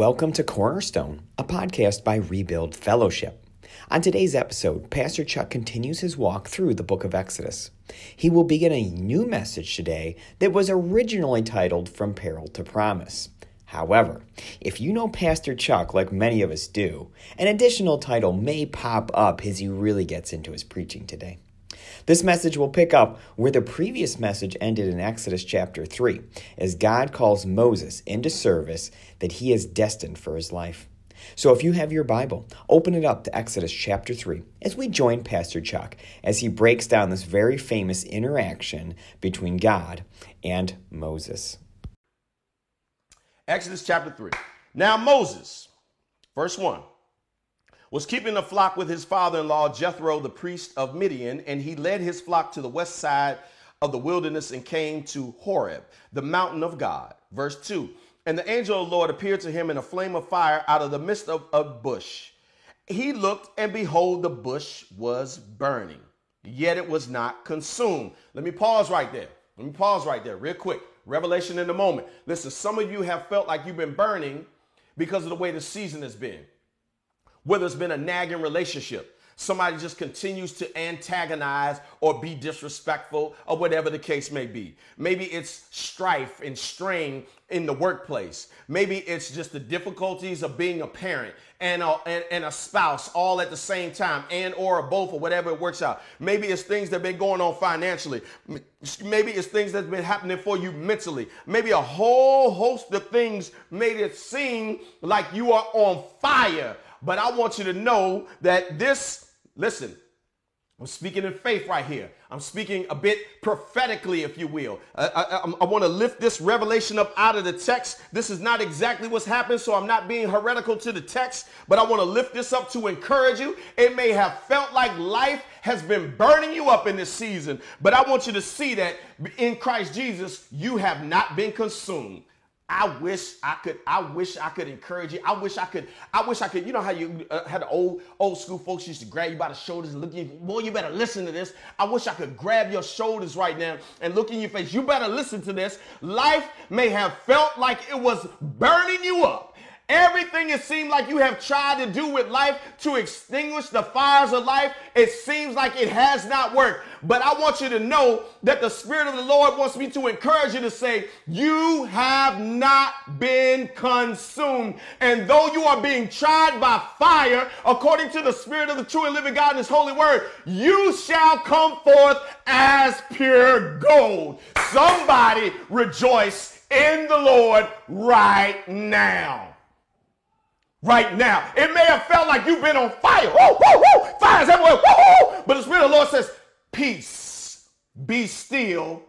Welcome to Cornerstone, a podcast by Rebuild Fellowship. On today's episode, Pastor Chuck continues his walk through the book of Exodus. He will begin a new message today that was originally titled From Peril to Promise. However, if you know Pastor Chuck like many of us do, an additional title may pop up as he really gets into his preaching today. This message will pick up where the previous message ended in Exodus chapter 3, as God calls Moses into service that he is destined for his life. So if you have your Bible, open it up to Exodus chapter 3 as we join Pastor Chuck as he breaks down this very famous interaction between God and Moses. Exodus chapter 3. Now Moses, verse 1 was keeping a flock with his father in law, Jethro, the priest of Midian, and he led his flock to the west side of the wilderness and came to Horeb, the mountain of God. Verse 2 And the angel of the Lord appeared to him in a flame of fire out of the midst of a bush. He looked, and behold, the bush was burning, yet it was not consumed. Let me pause right there. Let me pause right there, real quick. Revelation in the moment. Listen, some of you have felt like you've been burning because of the way the season has been whether it's been a nagging relationship, somebody just continues to antagonize or be disrespectful or whatever the case may be. Maybe it's strife and strain in the workplace. Maybe it's just the difficulties of being a parent and a, and, and a spouse all at the same time and or both or whatever it works out. Maybe it's things that have been going on financially. Maybe it's things that's been happening for you mentally. Maybe a whole host of things made it seem like you are on fire but I want you to know that this, listen, I'm speaking in faith right here. I'm speaking a bit prophetically, if you will. I, I, I want to lift this revelation up out of the text. This is not exactly what's happened, so I'm not being heretical to the text, but I want to lift this up to encourage you. It may have felt like life has been burning you up in this season, but I want you to see that in Christ Jesus, you have not been consumed. I wish I could. I wish I could encourage you. I wish I could. I wish I could. You know how you uh, had the old old school folks used to grab you by the shoulders and look at you. Boy, you better listen to this. I wish I could grab your shoulders right now and look in your face. You better listen to this. Life may have felt like it was burning you up. Everything it seemed like you have tried to do with life to extinguish the fires of life, it seems like it has not worked. But I want you to know that the Spirit of the Lord wants me to encourage you to say, You have not been consumed. And though you are being tried by fire, according to the Spirit of the true and living God in His holy word, you shall come forth as pure gold. Somebody rejoice in the Lord right now right now. It may have felt like you've been on fire. Woo, woo, woo. Fire's everywhere. Woo, woo. But the Spirit of the Lord says, Peace, be still.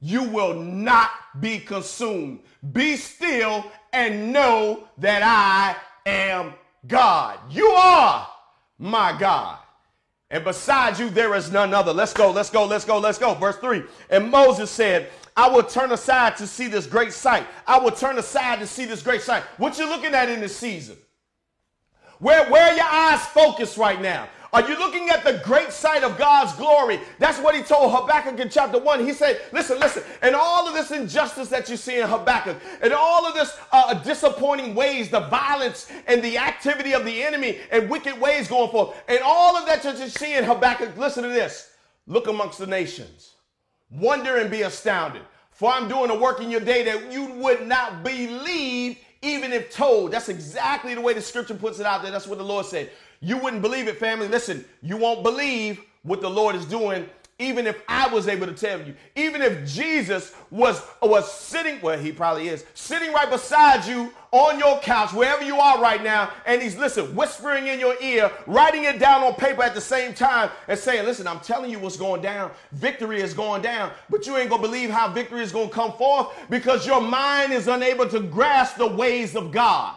You will not be consumed. Be still and know that I am God. You are my God. And beside you, there is none other. Let's go, let's go, let's go, let's go. Verse 3. And Moses said, I will turn aside to see this great sight. I will turn aside to see this great sight. What you looking at in this season? Where, where are your eyes focused right now? Are you looking at the great sight of God's glory? That's what he told Habakkuk in chapter 1. He said, Listen, listen, and all of this injustice that you see in Habakkuk, and all of this uh, disappointing ways, the violence and the activity of the enemy and wicked ways going forth, and all of that that you see in Habakkuk, listen to this. Look amongst the nations, wonder and be astounded. For I'm doing a work in your day that you would not believe even if told. That's exactly the way the scripture puts it out there. That's what the Lord said. You wouldn't believe it, family. Listen, you won't believe what the Lord is doing even if I was able to tell you, even if Jesus was, was sitting, well, he probably is, sitting right beside you on your couch, wherever you are right now, and he's, listen, whispering in your ear, writing it down on paper at the same time, and saying, listen, I'm telling you what's going down. Victory is going down, but you ain't gonna believe how victory is gonna come forth because your mind is unable to grasp the ways of God.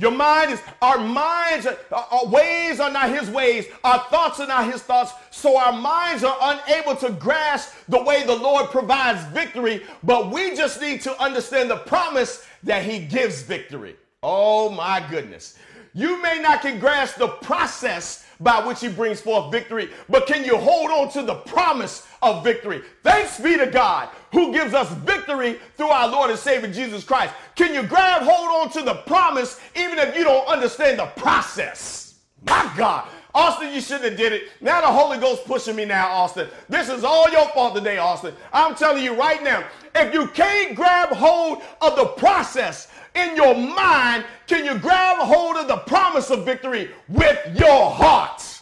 Your mind is, our minds, our ways are not his ways. Our thoughts are not his thoughts. So our minds are unable to grasp the way the Lord provides victory. But we just need to understand the promise that he gives victory. Oh my goodness. You may not can grasp the process by which he brings forth victory, but can you hold on to the promise of victory? Thanks be to God who gives us victory through our Lord and Savior Jesus Christ. Can you grab hold on to the promise even if you don't understand the process? My God. Austin, you shouldn't have did it. Now the Holy Ghost pushing me now, Austin. This is all your fault today, Austin. I'm telling you right now, if you can't grab hold of the process in your mind, can you grab hold of the promise of victory with your heart?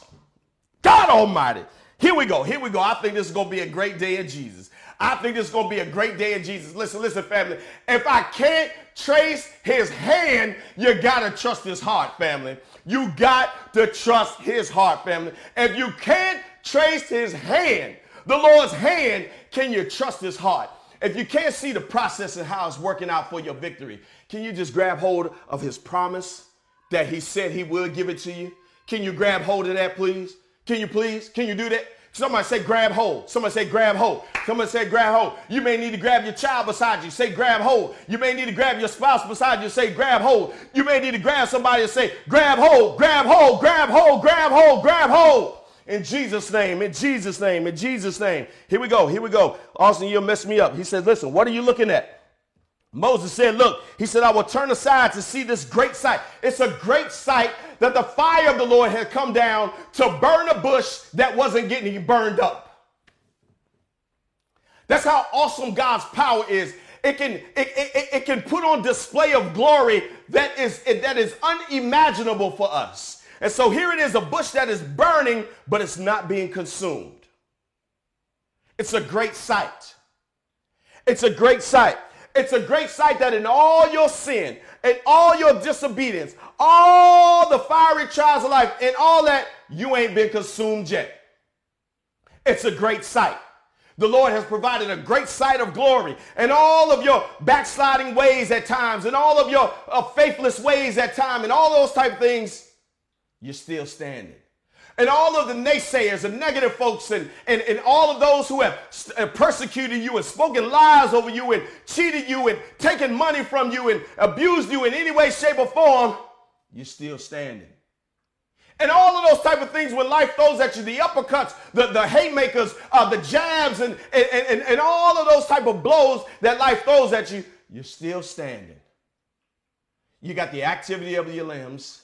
God Almighty. Here we go. Here we go. I think this is going to be a great day in Jesus. I think this is going to be a great day in Jesus. Listen, listen, family. If I can't trace his hand, you got to trust his heart, family. You got to trust his heart, family. If you can't trace his hand, the Lord's hand, can you trust his heart? If you can't see the process and how it's working out for your victory, can you just grab hold of his promise that he said he will give it to you? Can you grab hold of that, please? Can you please? Can you do that? Somebody say grab hold. Somebody say grab hold. Somebody say grab hold. You may need to grab your child beside you. Say grab hold. You may need to grab your spouse beside you. Say grab hold. You may need to grab somebody and say grab hold, grab hold, grab hold, grab hold, grab hold. In Jesus' name, in Jesus' name, in Jesus' name. Here we go, here we go. Austin, you'll mess me up. He says, listen, what are you looking at? Moses said, Look, he said, I will turn aside to see this great sight. It's a great sight that the fire of the Lord had come down to burn a bush that wasn't getting burned up. That's how awesome God's power is. It can, it, it, it can put on display of glory that is, that is unimaginable for us. And so here it is a bush that is burning, but it's not being consumed. It's a great sight. It's a great sight. It's a great sight that in all your sin and all your disobedience, all the fiery trials of life, and all that, you ain't been consumed yet. It's a great sight. The Lord has provided a great sight of glory and all of your backsliding ways at times and all of your uh, faithless ways at times and all those type of things, you're still standing and all of the naysayers and negative folks and, and, and all of those who have uh, persecuted you and spoken lies over you and cheated you and taken money from you and abused you in any way, shape, or form, you're still standing. And all of those type of things when life throws at you, the uppercuts, the, the haymakers, uh, the jabs, and, and, and, and all of those type of blows that life throws at you, you're still standing. You got the activity of your limbs.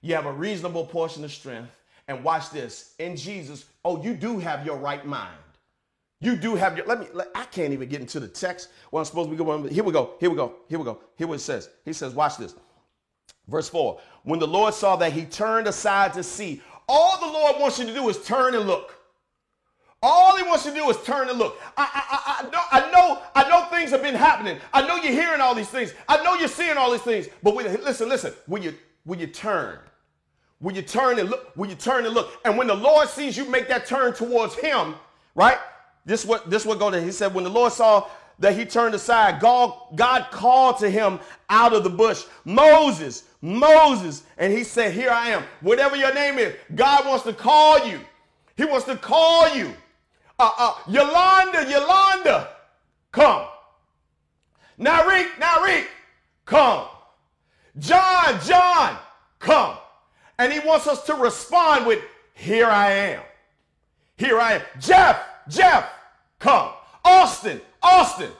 You have a reasonable portion of strength. And watch this. In Jesus, oh, you do have your right mind. You do have your, let me, let, I can't even get into the text what I'm supposed to be going. Here we go. Here we go. Here we go. Here what it says. He says, watch this. Verse 4. When the Lord saw that he turned aside to see, all the Lord wants you to do is turn and look. All he wants you to do is turn and look. I, I, I, know, I know, I know things have been happening. I know you're hearing all these things. I know you're seeing all these things. But when, listen, listen. When you when you turn, Will you turn and look? Will you turn and look? And when the Lord sees you make that turn towards him, right? This what this what go to. He said, when the Lord saw that he turned aside, God, God called to him out of the bush, Moses, Moses. And he said, Here I am. Whatever your name is, God wants to call you. He wants to call you. Uh, uh, Yolanda, Yolanda, come. Narik, Narik, come. John, John, come. And he wants us to respond with, Here I am. Here I am. Jeff, Jeff, come. Austin, Austin.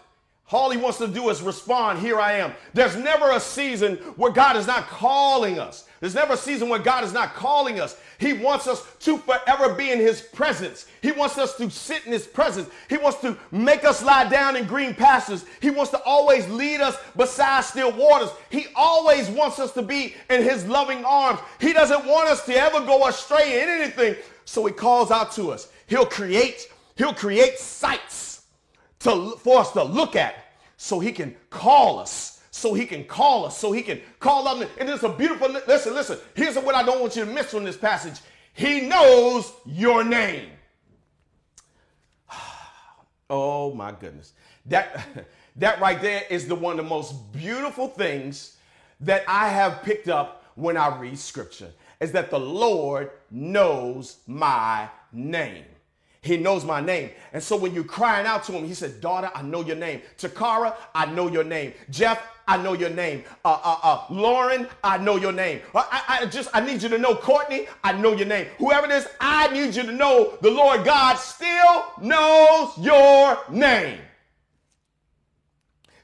All he wants to do is respond, Here I am. There's never a season where God is not calling us. There's never a season where God is not calling us. He wants us to forever be in his presence. He wants us to sit in his presence. He wants to make us lie down in green pastures. He wants to always lead us beside still waters. He always wants us to be in his loving arms. He doesn't want us to ever go astray in anything. So he calls out to us. He'll create, he'll create sights to, for us to look at so he can call us so he can call us, so he can call up. And it's a beautiful, listen, listen. Here's what I don't want you to miss from this passage. He knows your name. Oh my goodness. That, that right there is the one of the most beautiful things that I have picked up when I read scripture is that the Lord knows my name. He knows my name. And so when you're crying out to him, he said, Daughter, I know your name. Takara, I know your name. Jeff, I know your name. Uh, uh, uh, Lauren, I know your name. Uh, I, I just, I need you to know Courtney, I know your name. Whoever it is, I need you to know the Lord God still knows your name.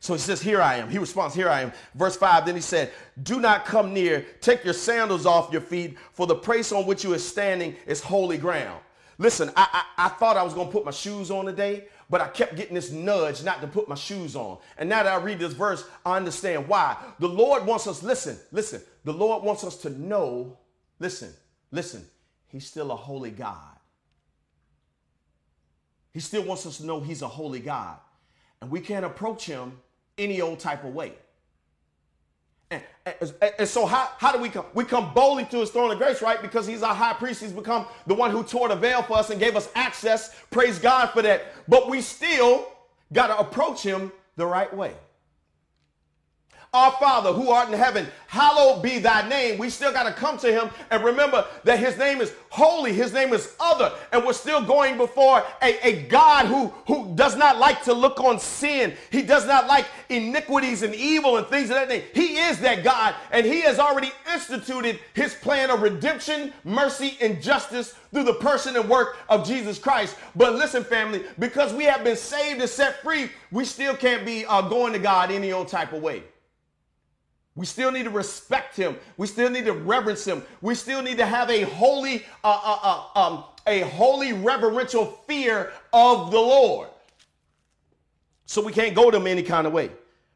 So he says, Here I am. He responds, Here I am. Verse 5, then he said, Do not come near. Take your sandals off your feet, for the place on which you are standing is holy ground. Listen, I, I, I thought I was going to put my shoes on today, but I kept getting this nudge not to put my shoes on. And now that I read this verse, I understand why. The Lord wants us, listen, listen, the Lord wants us to know, listen, listen, He's still a holy God. He still wants us to know He's a holy God. And we can't approach Him any old type of way. And, and, so how, how do we come? We come boldly to his throne of grace, right? Because he's our high priest. He's become the one who tore the veil for us and gave us access. Praise God for that. But we still got to approach him the right way. Our Father who art in heaven, hallowed be thy name. We still got to come to him and remember that his name is holy, his name is other, and we're still going before a, a God who, who does not like to look on sin. He does not like iniquities and evil and things of that nature. He is that God, and he has already instituted his plan of redemption, mercy, and justice through the person and work of Jesus Christ. But listen, family, because we have been saved and set free, we still can't be uh, going to God any old type of way. We still need to respect him. We still need to reverence him. We still need to have a holy, uh, uh, uh, um, a holy reverential fear of the Lord. So we can't go to him any kind of way.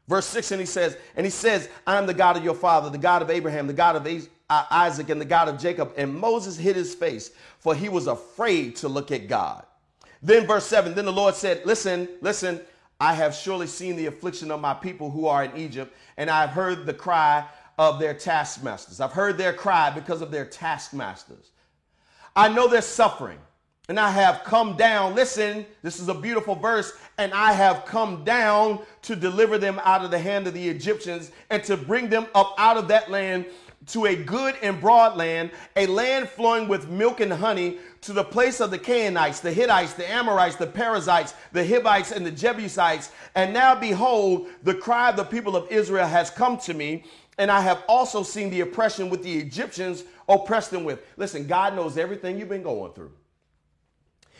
Verse 6, and he says, and he says, I am the God of your father, the God of Abraham, the God of uh, Isaac, and the God of Jacob. And Moses hid his face, for he was afraid to look at God. Then verse 7, then the Lord said, Listen, listen, I have surely seen the affliction of my people who are in Egypt, and I've heard the cry of their taskmasters. I've heard their cry because of their taskmasters. I know their suffering, and I have come down. Listen, this is a beautiful verse. And I have come down to deliver them out of the hand of the Egyptians and to bring them up out of that land to a good and broad land, a land flowing with milk and honey, to the place of the Canaanites, the Hittites, the Amorites, the Perizzites, the Hivites, and the Jebusites. And now behold, the cry of the people of Israel has come to me, and I have also seen the oppression with the Egyptians oppressed them with. Listen, God knows everything you've been going through.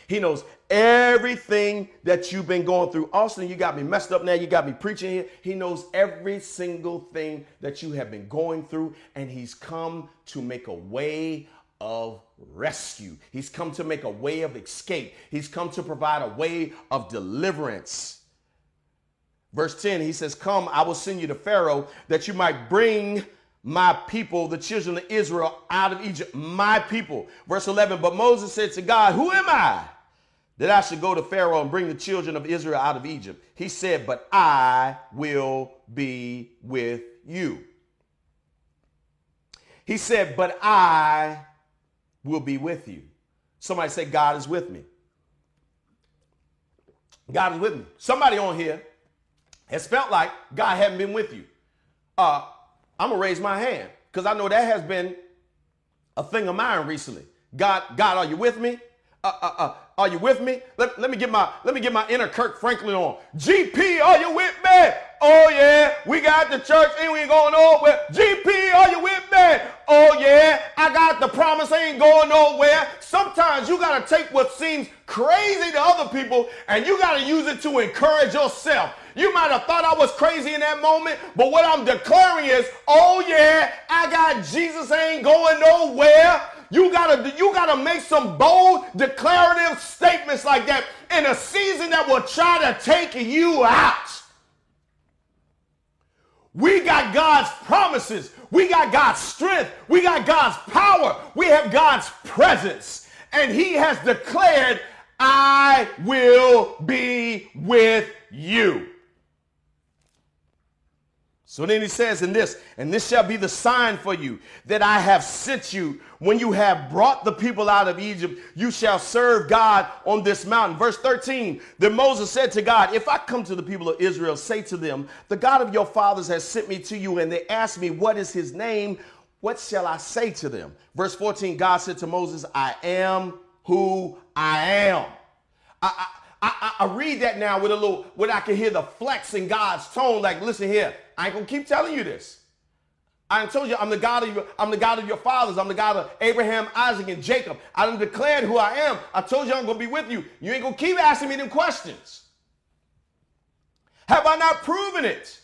He knows everything that you've been going through. Austin, you got me messed up now. You got me preaching here. He knows every single thing that you have been going through, and He's come to make a way of rescue. He's come to make a way of escape. He's come to provide a way of deliverance. Verse 10, he says, Come, I will send you to Pharaoh that you might bring my people, the children of Israel, out of Egypt. My people. Verse 11, but Moses said to God, Who am I? That I should go to Pharaoh and bring the children of Israel out of Egypt. He said, But I will be with you. He said, But I will be with you. Somebody say, God is with me. God is with me. Somebody on here has felt like God hadn't been with you. Uh, I'm gonna raise my hand because I know that has been a thing of mine recently. God, God, are you with me? Uh, uh, uh, are you with me? Let, let me get my let me get my inner Kirk Franklin on. GP, are you with me? Oh yeah, we got the church and we ain't going nowhere. GP, are you with me? Oh yeah, I got the promise, ain't going nowhere. Sometimes you gotta take what seems crazy to other people and you gotta use it to encourage yourself. You might have thought I was crazy in that moment, but what I'm declaring is, oh yeah, I got Jesus, ain't going nowhere. You gotta, you gotta make some bold, declarative statements like that in a season that will try to take you out. We got God's promises. We got God's strength. We got God's power. We have God's presence. And He has declared, I will be with you. So then he says in this, and this shall be the sign for you that I have sent you. When you have brought the people out of Egypt, you shall serve God on this mountain. Verse 13, then Moses said to God, If I come to the people of Israel, say to them, The God of your fathers has sent me to you, and they ask me, What is his name? What shall I say to them? Verse 14, God said to Moses, I am who I am. I, I, I, I read that now with a little, where I can hear the flex in God's tone, like, listen here I ain't gonna keep telling you this. I told you I'm the God of your, I'm the God of your fathers. I'm the God of Abraham, Isaac, and Jacob. I done declared who I am. I told you I'm gonna be with you. You ain't gonna keep asking me them questions. Have I not proven it?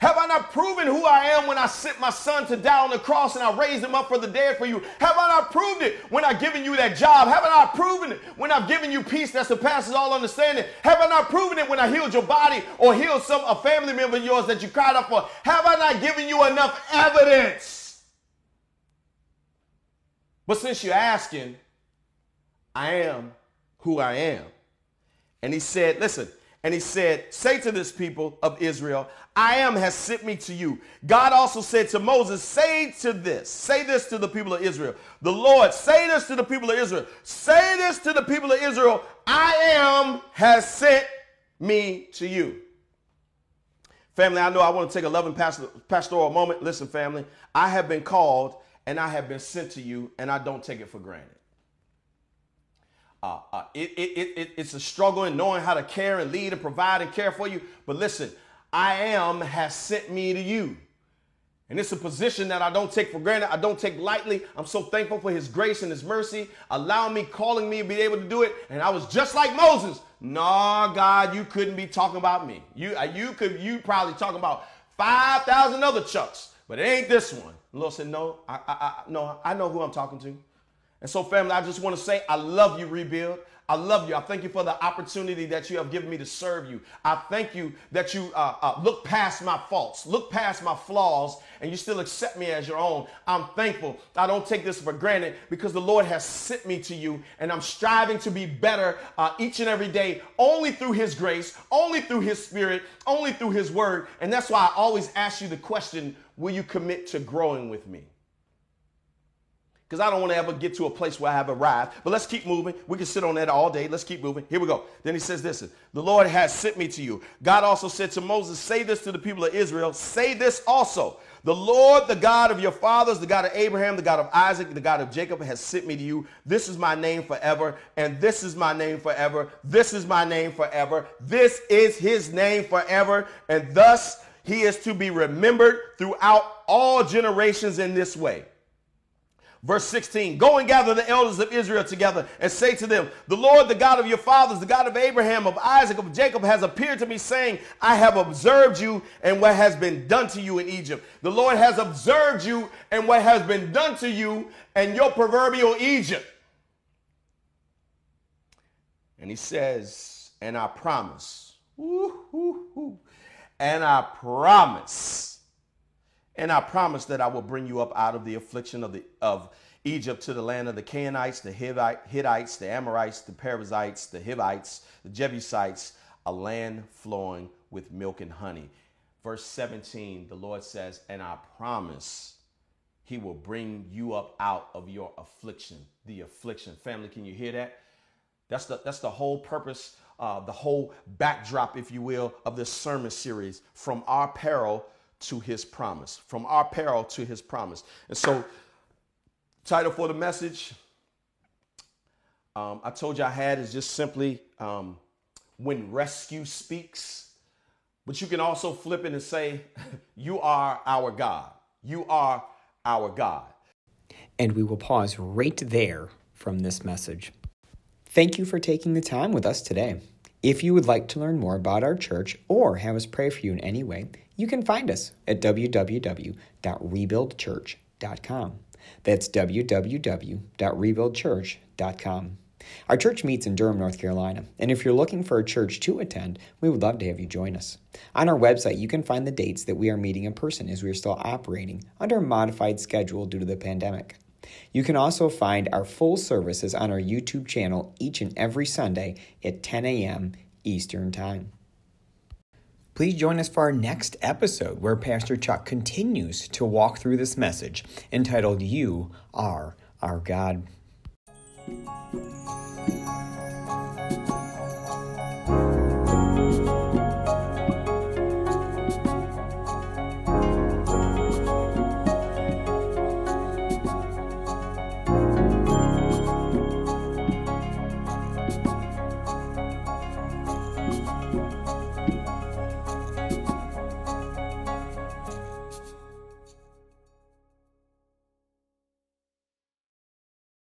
Have I not proven who I am when I sent my son to die on the cross and I raised him up for the dead for you? Have I not proved it when I've given you that job? Have I not proven it when I've given you peace that surpasses all understanding? Have I not proven it when I healed your body or healed some a family member of yours that you cried out for? Have I not given you enough evidence? But since you're asking, I am who I am. And he said, listen, and he said, Say to this people of Israel, I am has sent me to you. God also said to Moses, Say to this, say this to the people of Israel. The Lord, say this to the people of Israel. Say this to the people of Israel, I am has sent me to you. Family, I know I want to take a loving pastoral moment. Listen, family, I have been called and I have been sent to you, and I don't take it for granted. Uh, uh, it, it, it, it's a struggle in knowing how to care and lead and provide and care for you. But listen, I am has sent me to you. And it's a position that I don't take for granted. I don't take lightly. I'm so thankful for his grace and his mercy, allowing me, calling me to be able to do it. And I was just like Moses. Nah, God, you couldn't be talking about me. You, uh, you could, you probably talking about 5,000 other chucks, but it ain't this one. The Lord said, no, I, I, I, no, I know who I'm talking to. And so, family, I just want to say I love you, Rebuild. I love you. I thank you for the opportunity that you have given me to serve you. I thank you that you uh, uh, look past my faults, look past my flaws, and you still accept me as your own. I'm thankful. I don't take this for granted because the Lord has sent me to you, and I'm striving to be better uh, each and every day, only through His grace, only through His Spirit, only through His Word. And that's why I always ask you the question Will you commit to growing with me? Because I don't want to ever get to a place where I have arrived. But let's keep moving. We can sit on that all day. Let's keep moving. Here we go. Then he says this The Lord has sent me to you. God also said to Moses, Say this to the people of Israel. Say this also. The Lord, the God of your fathers, the God of Abraham, the God of Isaac, the God of Jacob, has sent me to you. This is my name forever, and this is my name forever. This is my name forever. This is his name forever, and thus he is to be remembered throughout all generations in this way. Verse 16, go and gather the elders of Israel together and say to them, The Lord, the God of your fathers, the God of Abraham, of Isaac, of Jacob, has appeared to me, saying, I have observed you and what has been done to you in Egypt. The Lord has observed you and what has been done to you and your proverbial Egypt. And he says, And I promise, and I promise and I promise that I will bring you up out of the affliction of, the, of Egypt to the land of the Canaanites, the Hittites, the Amorites, the Perizzites, the Hivites, the Jebusites, a land flowing with milk and honey. Verse 17, the Lord says, And I promise he will bring you up out of your affliction, the affliction. Family, can you hear that? That's the, that's the whole purpose, uh, the whole backdrop, if you will, of this sermon series from our peril to his promise, from our peril to his promise. And so, title for the message um, I told you I had is just simply um, When Rescue Speaks. But you can also flip it and say, You are our God. You are our God. And we will pause right there from this message. Thank you for taking the time with us today. If you would like to learn more about our church or have us pray for you in any way, you can find us at www.rebuildchurch.com. That's www.rebuildchurch.com. Our church meets in Durham, North Carolina, and if you're looking for a church to attend, we would love to have you join us. On our website, you can find the dates that we are meeting in person as we are still operating under a modified schedule due to the pandemic. You can also find our full services on our YouTube channel each and every Sunday at 10 a.m. Eastern Time. Please join us for our next episode where Pastor Chuck continues to walk through this message entitled You Are Our God.